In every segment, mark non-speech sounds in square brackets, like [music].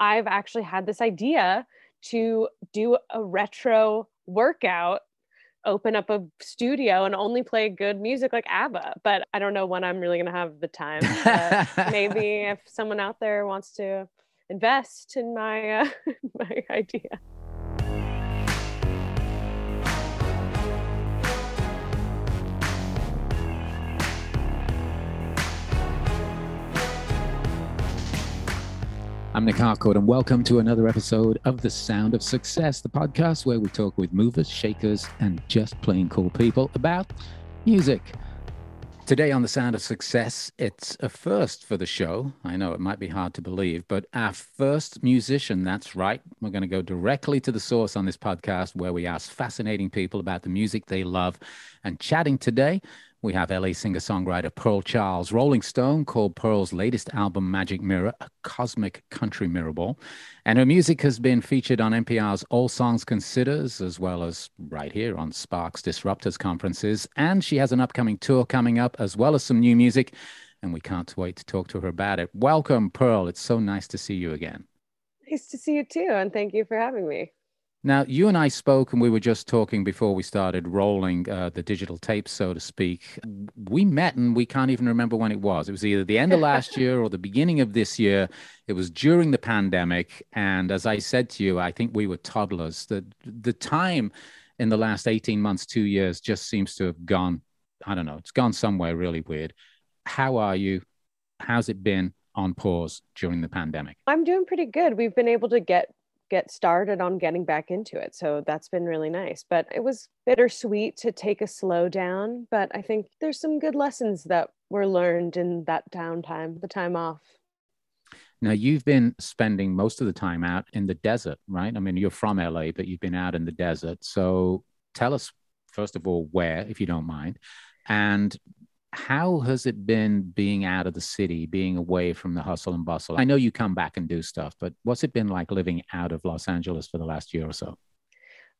I've actually had this idea to do a retro workout open up a studio and only play good music like ABBA. But I don't know when I'm really going to have the time. [laughs] maybe if someone out there wants to invest in my uh, [laughs] my idea. I'm Nic Harcourt, and welcome to another episode of The Sound of Success, the podcast where we talk with movers, shakers, and just plain cool people about music. Today on The Sound of Success, it's a first for the show. I know it might be hard to believe, but our first musician, that's right. We're going to go directly to the source on this podcast where we ask fascinating people about the music they love. And chatting today we have LA singer songwriter Pearl Charles. Rolling Stone called Pearl's latest album, Magic Mirror, a cosmic country mirror ball. And her music has been featured on NPR's All Songs Considered, as well as right here on Sparks Disruptors conferences. And she has an upcoming tour coming up, as well as some new music. And we can't wait to talk to her about it. Welcome, Pearl. It's so nice to see you again. Nice to see you too. And thank you for having me. Now, you and I spoke, and we were just talking before we started rolling uh, the digital tape, so to speak. We met, and we can't even remember when it was. It was either the end of last year or the beginning of this year. It was during the pandemic. And as I said to you, I think we were toddlers. The, the time in the last 18 months, two years, just seems to have gone, I don't know, it's gone somewhere really weird. How are you? How's it been on pause during the pandemic? I'm doing pretty good. We've been able to get get started on getting back into it. So that's been really nice. But it was bittersweet to take a slow down. But I think there's some good lessons that were learned in that downtime, the time off. Now, you've been spending most of the time out in the desert, right? I mean, you're from LA, but you've been out in the desert. So tell us, first of all, where, if you don't mind, and how has it been being out of the city, being away from the hustle and bustle? I know you come back and do stuff, but what's it been like living out of Los Angeles for the last year or so?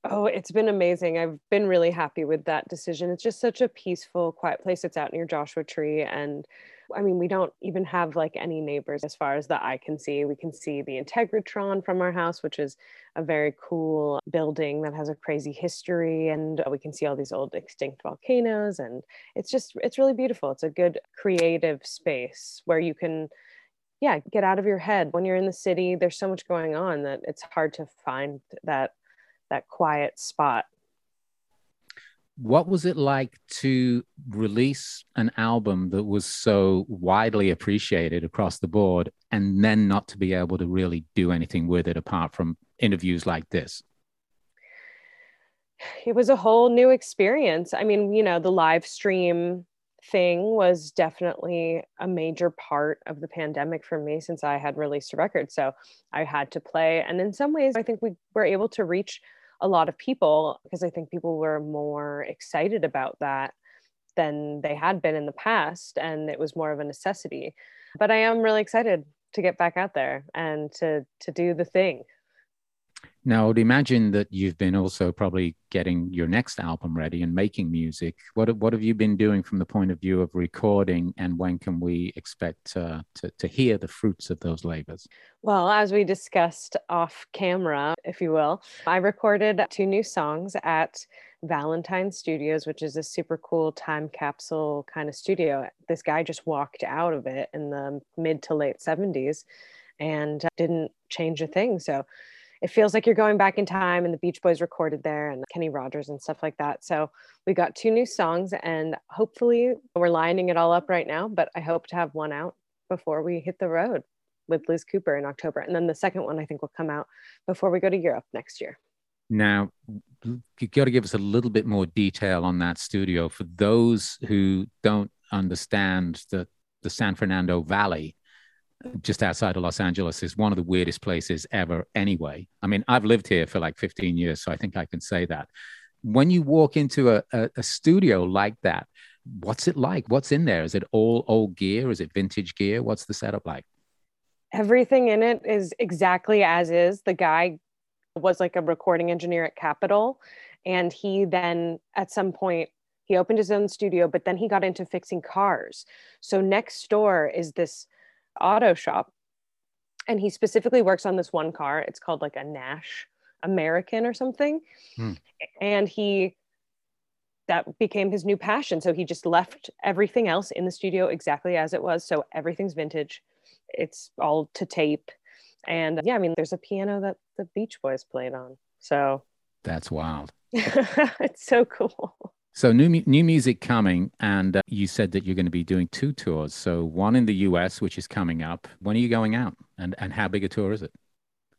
Oh, it's been amazing. I've been really happy with that decision. It's just such a peaceful, quiet place. It's out near Joshua Tree and I mean, we don't even have like any neighbors as far as the eye can see. We can see the Integratron from our house, which is a very cool building that has a crazy history. And we can see all these old extinct volcanoes. And it's just, it's really beautiful. It's a good creative space where you can, yeah, get out of your head. When you're in the city, there's so much going on that it's hard to find that that quiet spot what was it like to release an album that was so widely appreciated across the board and then not to be able to really do anything with it apart from interviews like this? It was a whole new experience. I mean, you know, the live stream thing was definitely a major part of the pandemic for me since I had released a record. So I had to play. And in some ways, I think we were able to reach a lot of people because I think people were more excited about that than they had been in the past. And it was more of a necessity. But I am really excited to get back out there and to to do the thing. Now, I would imagine that you've been also probably getting your next album ready and making music. What what have you been doing from the point of view of recording, and when can we expect uh, to to hear the fruits of those labors? Well, as we discussed off camera, if you will, I recorded two new songs at Valentine Studios, which is a super cool time capsule kind of studio. This guy just walked out of it in the mid to late 70s and didn't change a thing. So it feels like you're going back in time and the beach boys recorded there and kenny rogers and stuff like that. So we got two new songs and hopefully we're lining it all up right now but i hope to have one out before we hit the road with liz cooper in october. And then the second one i think will come out before we go to europe next year. Now you got to give us a little bit more detail on that studio for those who don't understand the the san fernando valley just outside of Los Angeles is one of the weirdest places ever, anyway. I mean, I've lived here for like 15 years, so I think I can say that. When you walk into a, a, a studio like that, what's it like? What's in there? Is it all old gear? Is it vintage gear? What's the setup like? Everything in it is exactly as is. The guy was like a recording engineer at Capitol. And he then, at some point, he opened his own studio, but then he got into fixing cars. So next door is this auto shop and he specifically works on this one car. It's called like a Nash American or something. Hmm. And he that became his new passion. So he just left everything else in the studio exactly as it was. So everything's vintage. It's all to tape. And yeah, I mean, there's a piano that the Beach Boys played on. So that's wild. [laughs] it's so cool. So new new music coming, and uh, you said that you're going to be doing two tours. So one in the U.S., which is coming up. When are you going out, and and how big a tour is it?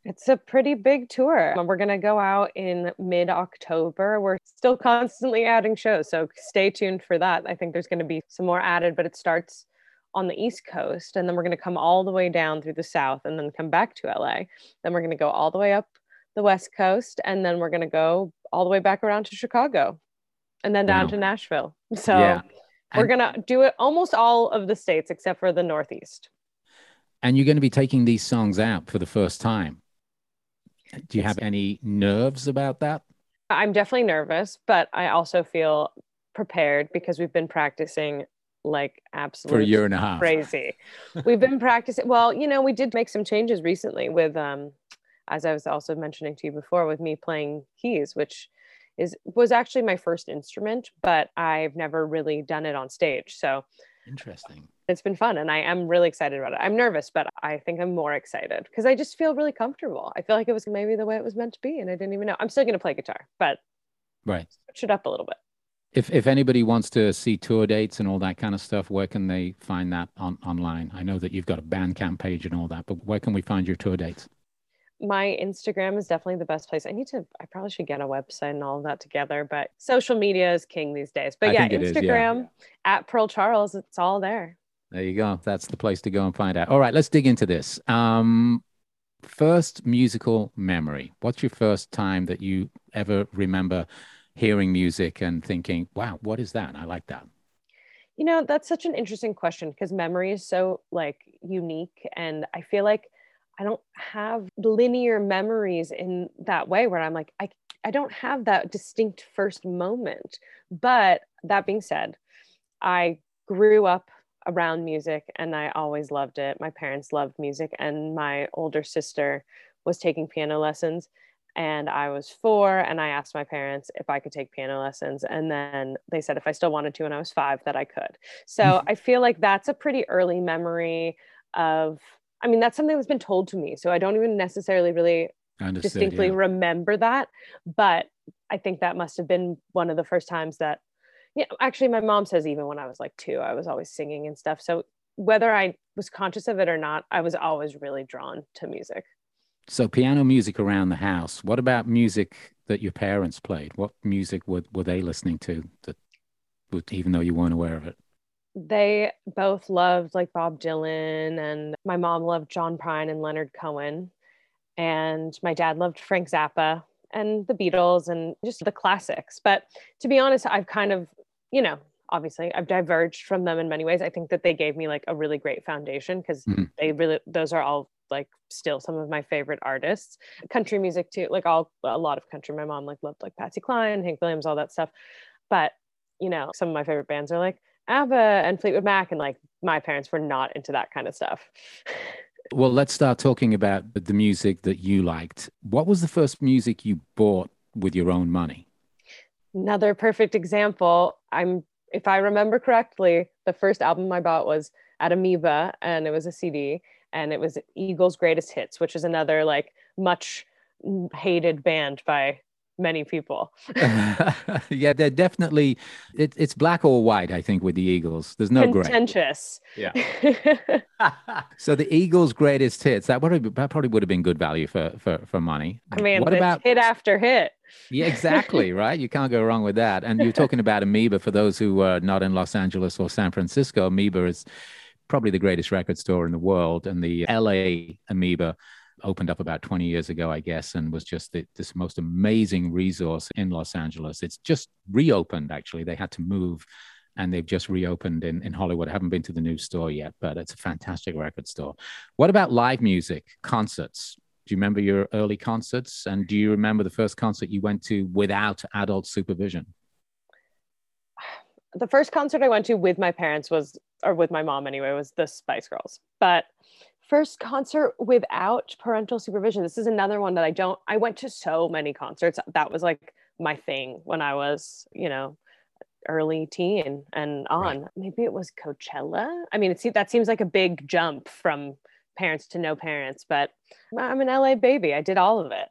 It's a pretty big tour. We're going to go out in mid October. We're still constantly adding shows, so stay tuned for that. I think there's going to be some more added, but it starts on the East Coast, and then we're going to come all the way down through the South, and then come back to LA. Then we're going to go all the way up the West Coast, and then we're going to go all the way back around to Chicago and then down wow. to Nashville. [laughs] So yeah. we're going to do it almost all of the states except for the Northeast. And you're going to be taking these songs out for the first time. Do you have any nerves about that? I'm definitely nervous, but I also feel prepared because we've been practicing like absolutely for a year and a half. Crazy. [laughs] we've been practicing. Well, you know, we did make some changes recently with um as I was also mentioning to you before with me playing keys, which is was actually my first instrument, but I've never really done it on stage. So interesting. It's been fun and I am really excited about it. I'm nervous, but I think I'm more excited because I just feel really comfortable. I feel like it was maybe the way it was meant to be and I didn't even know. I'm still going to play guitar, but right. Switch it up a little bit. If if anybody wants to see tour dates and all that kind of stuff, where can they find that on online? I know that you've got a Bandcamp page and all that, but where can we find your tour dates? My Instagram is definitely the best place. I need to, I probably should get a website and all of that together, but social media is king these days. But I yeah, Instagram is, yeah. at Pearl Charles, it's all there. There you go. That's the place to go and find out. All right, let's dig into this. Um, first musical memory. What's your first time that you ever remember hearing music and thinking, wow, what is that? I like that. You know, that's such an interesting question because memory is so like unique. And I feel like I don't have linear memories in that way where I'm like, I, I don't have that distinct first moment. But that being said, I grew up around music and I always loved it. My parents loved music, and my older sister was taking piano lessons. And I was four, and I asked my parents if I could take piano lessons. And then they said if I still wanted to when I was five, that I could. So mm-hmm. I feel like that's a pretty early memory of I mean, that's something that's been told to me. So I don't even necessarily really distinctly yeah. remember that. But I think that must have been one of the first times that, yeah, actually, my mom says even when I was like two, I was always singing and stuff. So whether I was conscious of it or not, I was always really drawn to music. So piano music around the house. What about music that your parents played? What music were, were they listening to that, even though you weren't aware of it? They both loved like Bob Dylan, and my mom loved John Prine and Leonard Cohen, and my dad loved Frank Zappa and the Beatles and just the classics. But to be honest, I've kind of, you know, obviously I've diverged from them in many ways. I think that they gave me like a really great foundation because mm-hmm. they really, those are all like still some of my favorite artists. Country music too, like all, a lot of country. My mom like loved like Patsy Cline, Hank Williams, all that stuff. But, you know, some of my favorite bands are like ABBA and Fleetwood Mac, and like my parents were not into that kind of stuff. [laughs] well, let's start talking about the music that you liked. What was the first music you bought with your own money? Another perfect example. I'm, if I remember correctly, the first album I bought was at Amoeba, and it was a CD, and it was Eagles' Greatest Hits, which is another like much hated band by many people. [laughs] [laughs] yeah, they're definitely it, it's black or white. I think with the Eagles, there's no contentious. Gray. Yeah. [laughs] so the Eagles' greatest hits that would that probably would have been good value for for for money. I mean, what about hit after hit? yeah, exactly. Right, you can't go wrong with that. And you're talking about Amoeba for those who are not in Los Angeles or San Francisco. Amoeba is probably the greatest record store in the world, and the LA Amoeba opened up about 20 years ago, I guess, and was just the, this most amazing resource in Los Angeles. It's just reopened, actually. They had to move and they've just reopened in, in Hollywood. I haven't been to the new store yet, but it's a fantastic record store. What about live music, concerts? Do you remember your early concerts? And do you remember the first concert you went to without adult supervision? The first concert I went to with my parents was, or with my mom anyway, was the Spice Girls. But first concert without parental supervision. This is another one that I don't, I went to so many concerts. That was like my thing when I was, you know, early teen and on. Right. Maybe it was Coachella. I mean, it, that seems like a big jump from parents to no parents, but I'm an LA baby. I did all of it.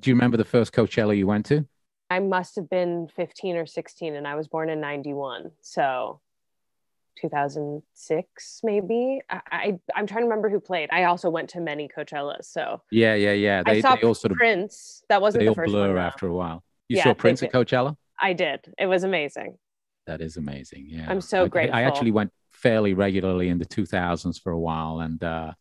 Do you remember the first Coachella you went to? I must have been 15 or 16 and I was born in 91. So 2006 maybe. I, I am trying to remember who played. I also went to many coachellas so. Yeah yeah yeah. They, I saw they all sort of prince. That wasn't they the all first blur after a while. You yeah, saw prince at coachella? I did. It was amazing. That is amazing yeah. I'm so I, grateful. i actually went fairly regularly in the 2000s for a while and uh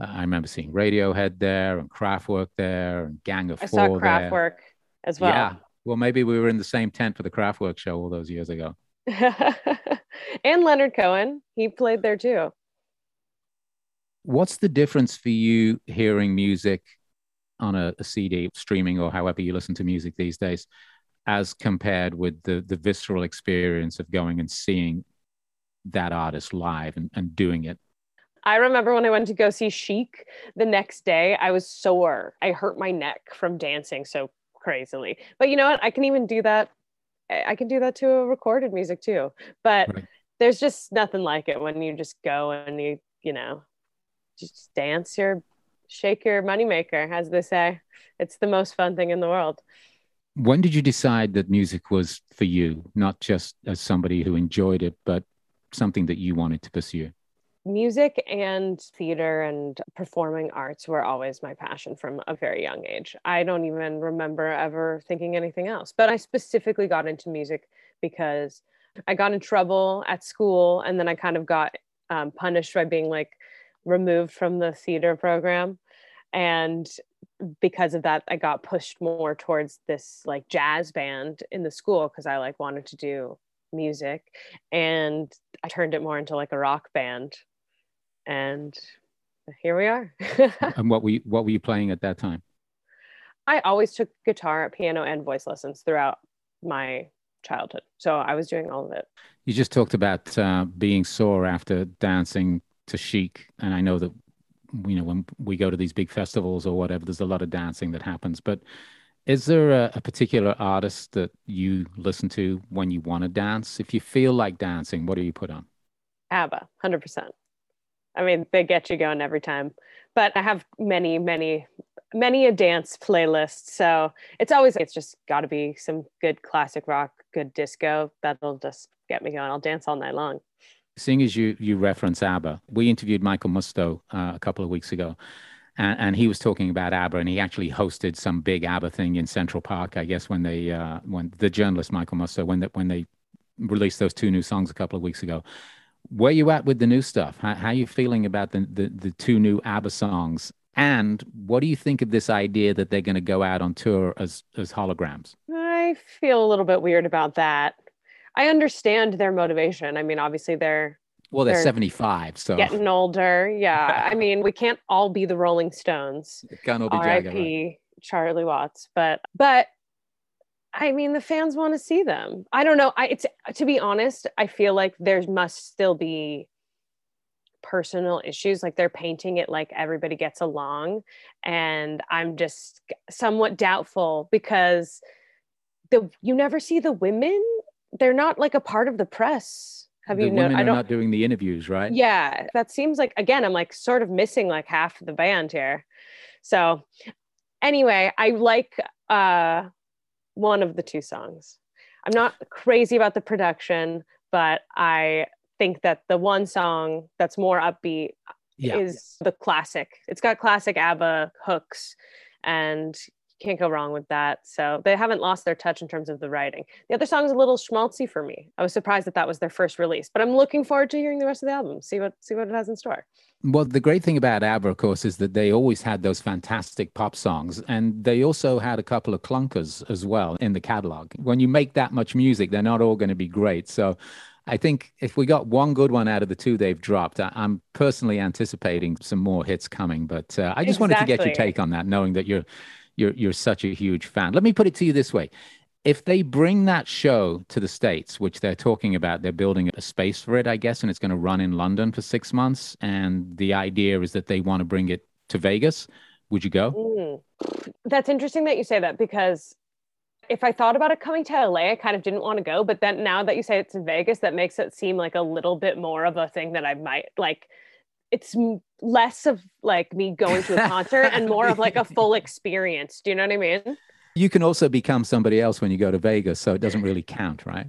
I remember seeing Radiohead there and Kraftwerk there and Gang of I Four. I saw Kraftwerk as well. Yeah. Well, maybe we were in the same tent for the Kraftwerk show all those years ago. [laughs] and Leonard Cohen, he played there too. What's the difference for you hearing music on a, a CD, streaming, or however you listen to music these days, as compared with the the visceral experience of going and seeing that artist live and, and doing it I remember when I went to go see Chic the next day, I was sore. I hurt my neck from dancing so crazily. But you know what? I can even do that. I can do that to a recorded music too. But right. there's just nothing like it when you just go and you, you know, just dance your, shake your moneymaker, as they say. It's the most fun thing in the world. When did you decide that music was for you, not just as somebody who enjoyed it, but something that you wanted to pursue? Music and theater and performing arts were always my passion from a very young age. I don't even remember ever thinking anything else, but I specifically got into music because I got in trouble at school and then I kind of got um, punished by being like removed from the theater program. And because of that, I got pushed more towards this like jazz band in the school because I like wanted to do music and I turned it more into like a rock band and here we are. [laughs] and what were you, what were you playing at that time? I always took guitar, piano, and voice lessons throughout my childhood. So I was doing all of it. You just talked about uh, being sore after dancing to Chic, and I know that you know when we go to these big festivals or whatever, there's a lot of dancing that happens. But is there a, a particular artist that you listen to when you want to dance? If you feel like dancing, what do you put on? ABBA, hundred percent. I mean, they get you going every time. But I have many, many, many a dance playlist. So it's always, it's just got to be some good classic rock, good disco. That'll just get me going. I'll dance all night long. Seeing as you, you reference ABBA, we interviewed Michael Musto uh, a couple of weeks ago. And, and, he was talking about ABBA, and he actually hosted some big ABBA thing in Central Park, I guess, when they, uh, when the journalist Michael Musto, when, the, when they released those two new songs a couple of weeks ago where you at with the new stuff? How, how are you feeling about the, the, the two new ABBA songs? And what do you think of this idea that they're going to go out on tour as as holograms? I feel a little bit weird about that. I understand their motivation. I mean, obviously they're well, they're, they're 75, so getting older. Yeah. I [laughs] mean, we can't all be the Rolling Stones. It can't all be R.I.P. Charlie Watts. But but I mean, the fans want to see them. I don't know. I it's to be honest, I feel like there must still be personal issues like they're painting it like everybody gets along and i'm just somewhat doubtful because the you never see the women they're not like a part of the press have the you know i don't not doing the interviews right yeah that seems like again i'm like sort of missing like half the band here so anyway i like uh one of the two songs. I'm not crazy about the production, but I think that the one song that's more upbeat yeah. is the classic. It's got classic ABBA hooks and can't go wrong with that. So they haven't lost their touch in terms of the writing. The other song is a little schmaltzy for me. I was surprised that that was their first release, but I'm looking forward to hearing the rest of the album. See what see what it has in store. Well, the great thing about ABBA, of course, is that they always had those fantastic pop songs, and they also had a couple of clunkers as well in the catalog. When you make that much music, they're not all going to be great. So I think if we got one good one out of the two they've dropped, I, am personally anticipating some more hits coming. But uh, I just exactly. wanted to get your take on that, knowing that you're you're you're such a huge fan. Let me put it to you this way: if they bring that show to the States, which they're talking about, they're building a space for it, I guess, and it's going to run in London for six months. And the idea is that they want to bring it to Vegas. Would you go? Mm. That's interesting that you say that because if I thought about it coming to LA, I kind of didn't want to go. But then now that you say it's in Vegas, that makes it seem like a little bit more of a thing that I might like. It's less of like me going to a concert and more of like a [laughs] full experience. Do you know what I mean? You can also become somebody else when you go to Vegas, so it doesn't really count, right?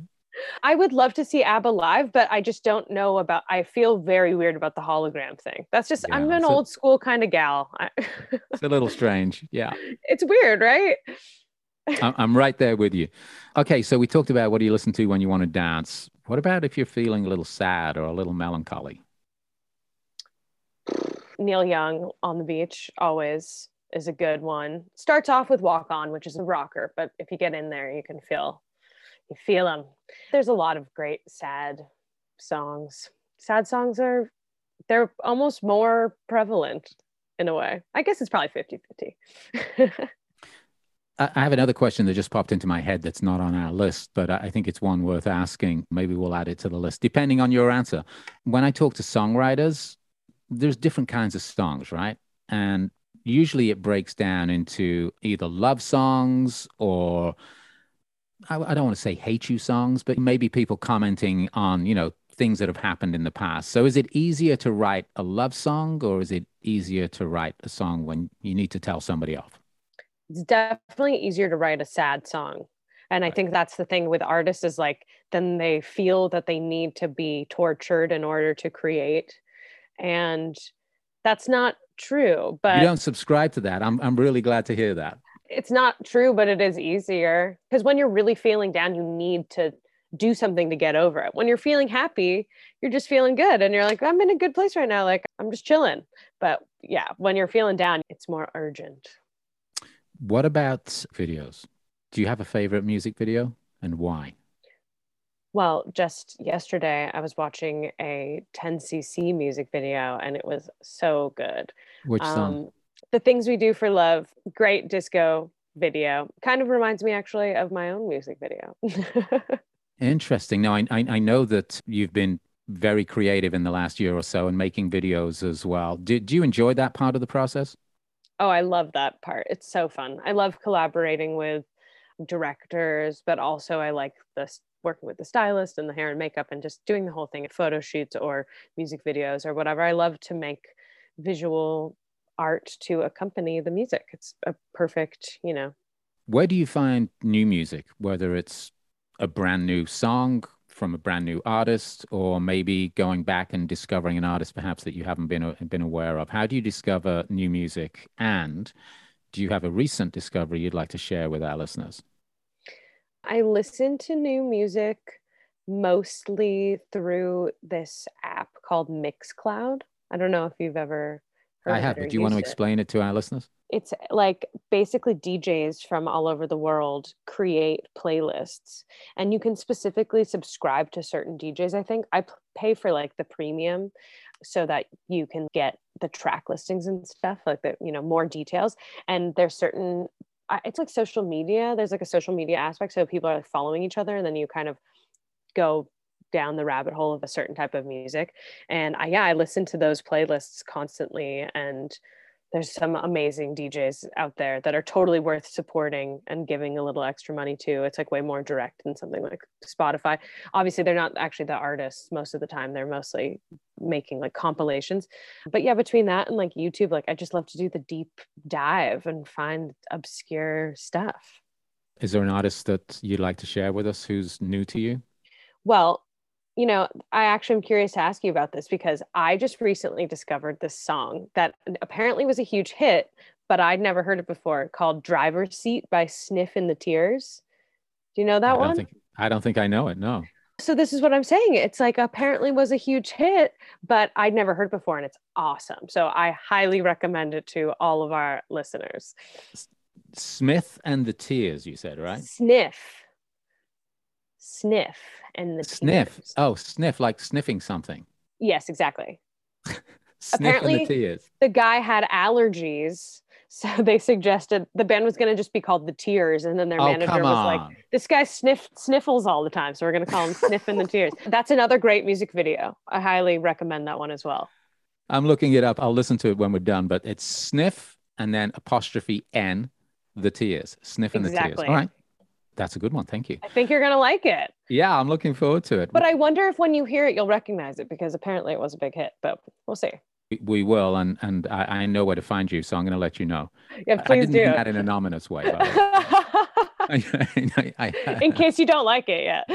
I would love to see ABBA live, but I just don't know about. I feel very weird about the hologram thing. That's just yeah, I'm an old a, school kind of gal. [laughs] it's a little strange. Yeah, it's weird, right? I'm right there with you. Okay, so we talked about what do you listen to when you want to dance. What about if you're feeling a little sad or a little melancholy? Neil Young on the beach always is a good one. Starts off with Walk On, which is a rocker, but if you get in there, you can feel you feel them. There's a lot of great sad songs. Sad songs are they're almost more prevalent in a way. I guess it's probably 50-50. [laughs] I have another question that just popped into my head that's not on our list, but I think it's one worth asking. Maybe we'll add it to the list, depending on your answer. When I talk to songwriters, there's different kinds of songs, right? And usually it breaks down into either love songs or I, I don't want to say hate you songs, but maybe people commenting on, you know, things that have happened in the past. So is it easier to write a love song or is it easier to write a song when you need to tell somebody off? It's definitely easier to write a sad song. And I think that's the thing with artists is like then they feel that they need to be tortured in order to create. And that's not true. But you don't subscribe to that. I'm I'm really glad to hear that. It's not true, but it is easier because when you're really feeling down, you need to do something to get over it. When you're feeling happy, you're just feeling good and you're like, I'm in a good place right now. Like I'm just chilling. But yeah, when you're feeling down, it's more urgent. What about videos? Do you have a favorite music video and why? Well, just yesterday, I was watching a 10cc music video and it was so good. Which song? Um, the Things We Do for Love, great disco video. Kind of reminds me actually of my own music video. [laughs] Interesting. Now, I, I, I, know that you've been very creative in the last year or so and making videos as well. Did, do you enjoy that part of the process? Oh, I love that part. It's so fun. I love collaborating with directors, but also I like the working with the stylist and the hair and makeup and just doing the whole thing at photo shoots or music videos or whatever. I love to make visual art to accompany the music. It's a perfect, you know. Where do you find new music, whether it's a brand new song from a brand new artist or maybe going back and discovering an artist perhaps that you haven't been uh, been aware of? How do you discover new music and do you have a recent discovery you'd like to share with our listeners? I listen to new music mostly through this app called Mixcloud. I don't know if you've ever heard I have, but do you want to explain it. it to our listeners? It's like basically DJs from all over the world create playlists, and you can specifically subscribe to certain DJs. I think I pay for like the premium so that you can get the track listings and stuff like the you know more details and there's certain it's like social media. There's like a social media aspect. So people are following each other and then you kind of go down the rabbit hole of a certain type of music. And I, yeah, I listen to those playlists constantly and there's some amazing DJs out there that are totally worth supporting and giving a little extra money to. It's like way more direct than something like Spotify. Obviously, they're not actually the artists most of the time. They're mostly making like compilations. But yeah, between that and like YouTube, like I just love to do the deep dive and find obscure stuff. Is there an artist that you'd like to share with us who's new to you? Well, you know, I actually am curious to ask you about this because I just recently discovered this song that apparently was a huge hit, but I'd never heard it before called Driver's Seat by Sniff and the Tears. Do you know that I one? Think, I don't think I know it. No. So this is what I'm saying. It's like apparently was a huge hit, but I'd never heard before and it's awesome. So I highly recommend it to all of our listeners. Smith and the Tears, you said, right? Sniff. Sniff and the sniff. Tears. Oh, sniff like sniffing something. Yes, exactly. [laughs] Apparently, the, the guy had allergies, [laughs] So they suggested the band was going to just be called The Tears. And then their Oh, manager was like, this guy sniff sniffles all the time. So we're going to call him Sniff in the [laughs] Tears. That's another great music video. I highly recommend that one as well. I'm looking it up. I'll listen to it when we're done, but it's sniff and then apostrophe N, the tears. Sniff and the tears. All right. That's a good one. Thank you. I think you're going to like it. Yeah, I'm looking forward to it. But I wonder if when you hear it, you'll recognize it because apparently it was a big hit, but we'll see. We- will, and and I, I know where to find you, so I'm going to let you know. Yeah, I- I please didn't do. mean that in an ominous way. By the way. [laughs] I- I- in case you don't like it yet.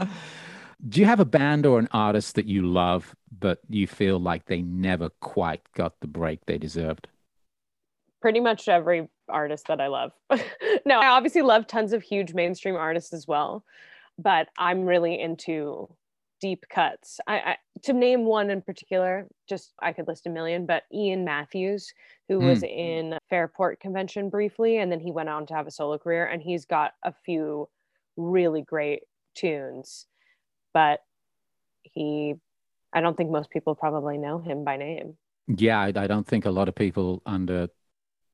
[laughs] Do you have a band or an artist that you love, but you feel like they never quite got the break they deserved? Pretty much every artist that I love. [laughs] no, I obviously love tons of huge mainstream artists as well, but I'm really into deep cuts. I, I to name one in particular, just I could list a million, but Ian Matthews, who hmm. was in Fairport Convention briefly, and then he went on to have a solo career, and he's got a few really great tunes, but he I don't think most people probably know him by name. Yeah, I, I don't think a lot of people under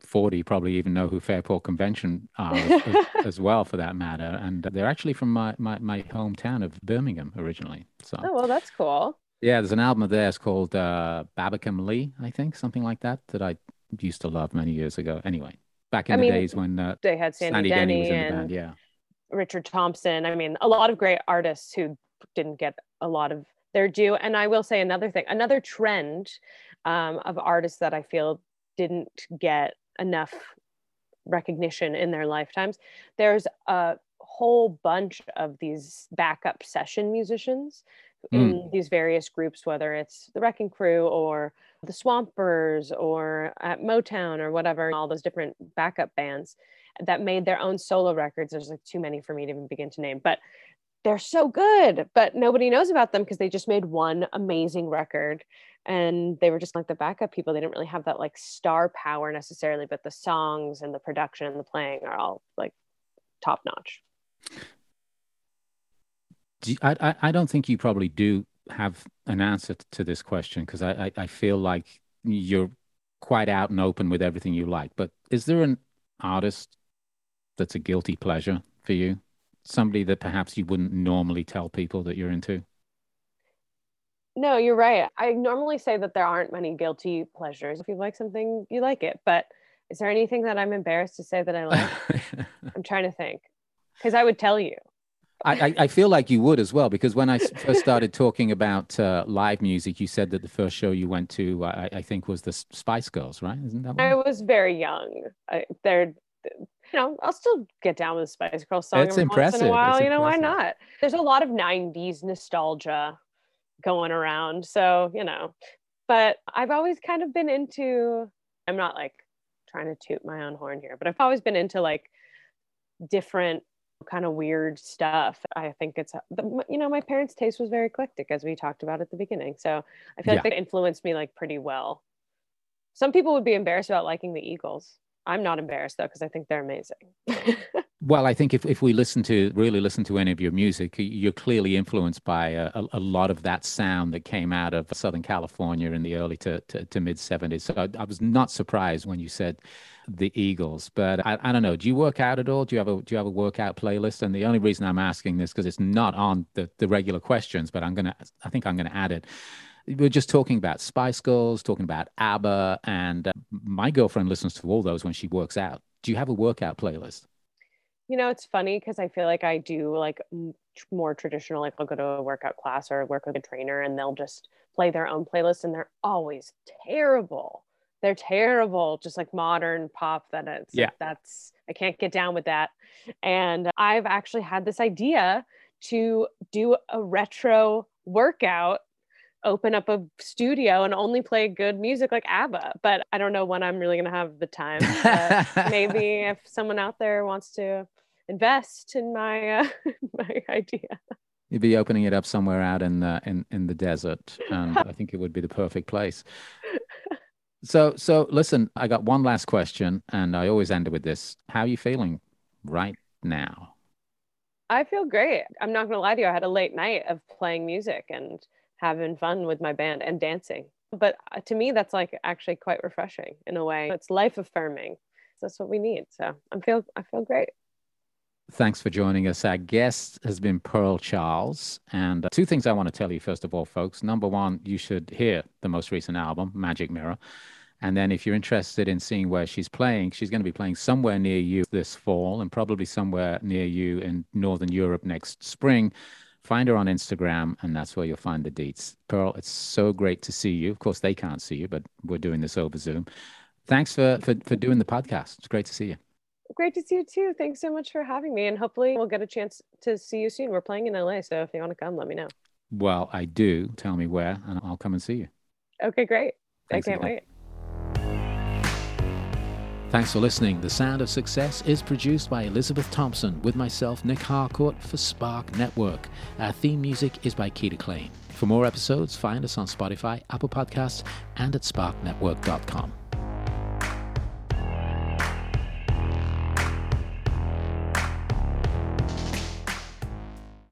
40 probably even know who Fairport Convention are as, [laughs] as- well, for that matter. And they're actually from my, my, my hometown of Birmingham originally. So, Oh well, that's cool. yeah, there's an album of theirs called uh, Babbacombe Lee, I think, something like that, that I used to love many years ago. Anyway, back in I the mean, days when uh, They had Sandy, Sandy Denny Denny was in the and band. Yeah. Richard Thompson. I mean, a lot of great artists who didn't get a lot of their due. And I will say another thing, another trend um, of artists that I feel didn't get enough recognition in their lifetimes. There's a whole bunch of these backup session musicians in hmm. these various groups, whether it's the Wrecking Crew or the Swampers or at Motown or whatever, all those different backup bands that made their own solo records. There's like too many for me to even begin to name, but they're so good, but nobody knows about them because they just made one amazing record and they were just like the backup people. They didn't really have that like star power necessarily, but the songs and the production and the playing are all like top notch. Do I, I don't think you probably do have an answer to this question because I, I, I feel like you're quite out and open with everything you like. But is there an artist that's a guilty pleasure for you? Somebody that perhaps you wouldn't normally tell people that you're into? No, you're right. I normally say that there aren't many guilty pleasures. If you like something, you like it. But is there anything that I'm embarrassed to say that I [laughs] like? I'm trying to think because I would tell you. I, I, feel like you would as well because when I first started talking about uh, live music, you said that the first show you went to, I, I think, was the Spice Girls, right? Isn't that I was very young. I, they're, you know, I'll still get down with a Spice Girls song It's every once in impressive. a while. You know, why not? There's a lot of '90s nostalgia going around, so you know. But I've always kind of been into. I'm not like trying to toot my own horn here, but I've always been into like different kind of weird stuff. I think it's the- you know my parents' taste was very eclectic, as we talked about at the beginning. So I feel like Yeah. they influenced me like pretty well. Some people would be embarrassed about liking the Eagles. I'm not embarrassed though because I think they're amazing. [laughs] Well, I think if, if we listen to really listen to any of your music, you're clearly influenced by a, a, lot of that sound that came out of Southern California in the early to, to, to mid 70s. So I, I was not surprised when you said the Eagles. But I, I don't know. Do you work out at all? Do you have a do you have a workout playlist? And the only reason I'm asking this because it's not on the, the regular questions, but I'm gonna I think I'm gonna add it. We're just talking about Spice Girls, talking about ABBA, and uh, my girlfriend listens to all those when she works out. Do you have a workout playlist? you know, it's funny because I feel like I do like more traditional, like I'll go to a workout class or work with a trainer and they'll just play their own playlist and they're always terrible. They're terrible, just like modern pop that it's Yeah. like, that's I can't get down with that. And I've actually had this idea to do a retro workout open up a studio and only play good music like ABBA. But I don't know when I'm really going to have the time. [laughs] Maybe if someone out there wants to invest in my uh, [laughs] my idea. You'd be opening it up somewhere out in the in in the desert, and I think it would be the perfect place. [laughs] So so listen, I got one last question, and I always end it with this: How are you feeling right now? I feel great. I'm not going to lie to you. I had a late night of playing music and having fun with my band and dancing. But uh, to me, that's like actually quite refreshing in a way. It's life affirming. That's what we need. So I feel I feel great. Thanks for joining us. Our guest has been Pearl Charles. And uh, two things I want to tell you, first of all, folks. Number one, you should hear the most recent album, Magic Mirror. And then if you're interested in seeing where she's playing, she's going to be playing somewhere near you this fall and probably somewhere near you in Northern Europe next spring. Find her on Instagram, and that's where you'll find the deets. Pearl, it's so great to see you. Of course, they can't see you, but we're doing this over Zoom. Thanks for, for, for doing the podcast. It's great to see you. Great to see you too. Thanks so much for having me. And hopefully, we'll get a chance to see you soon. We're playing in LA. So if you want to come, let me know. Well, I do. Tell me where, and I'll come and see you. Okay, great. Thanks I can't again. wait. Thanks for listening. The Sound of Success is produced by Elizabeth Thompson with myself, Nic Harcourt, for Spark Network. Our theme music is by Keita Klein. For more episodes, find us on Spotify, Apple Podcasts, and at sparknetwork.com.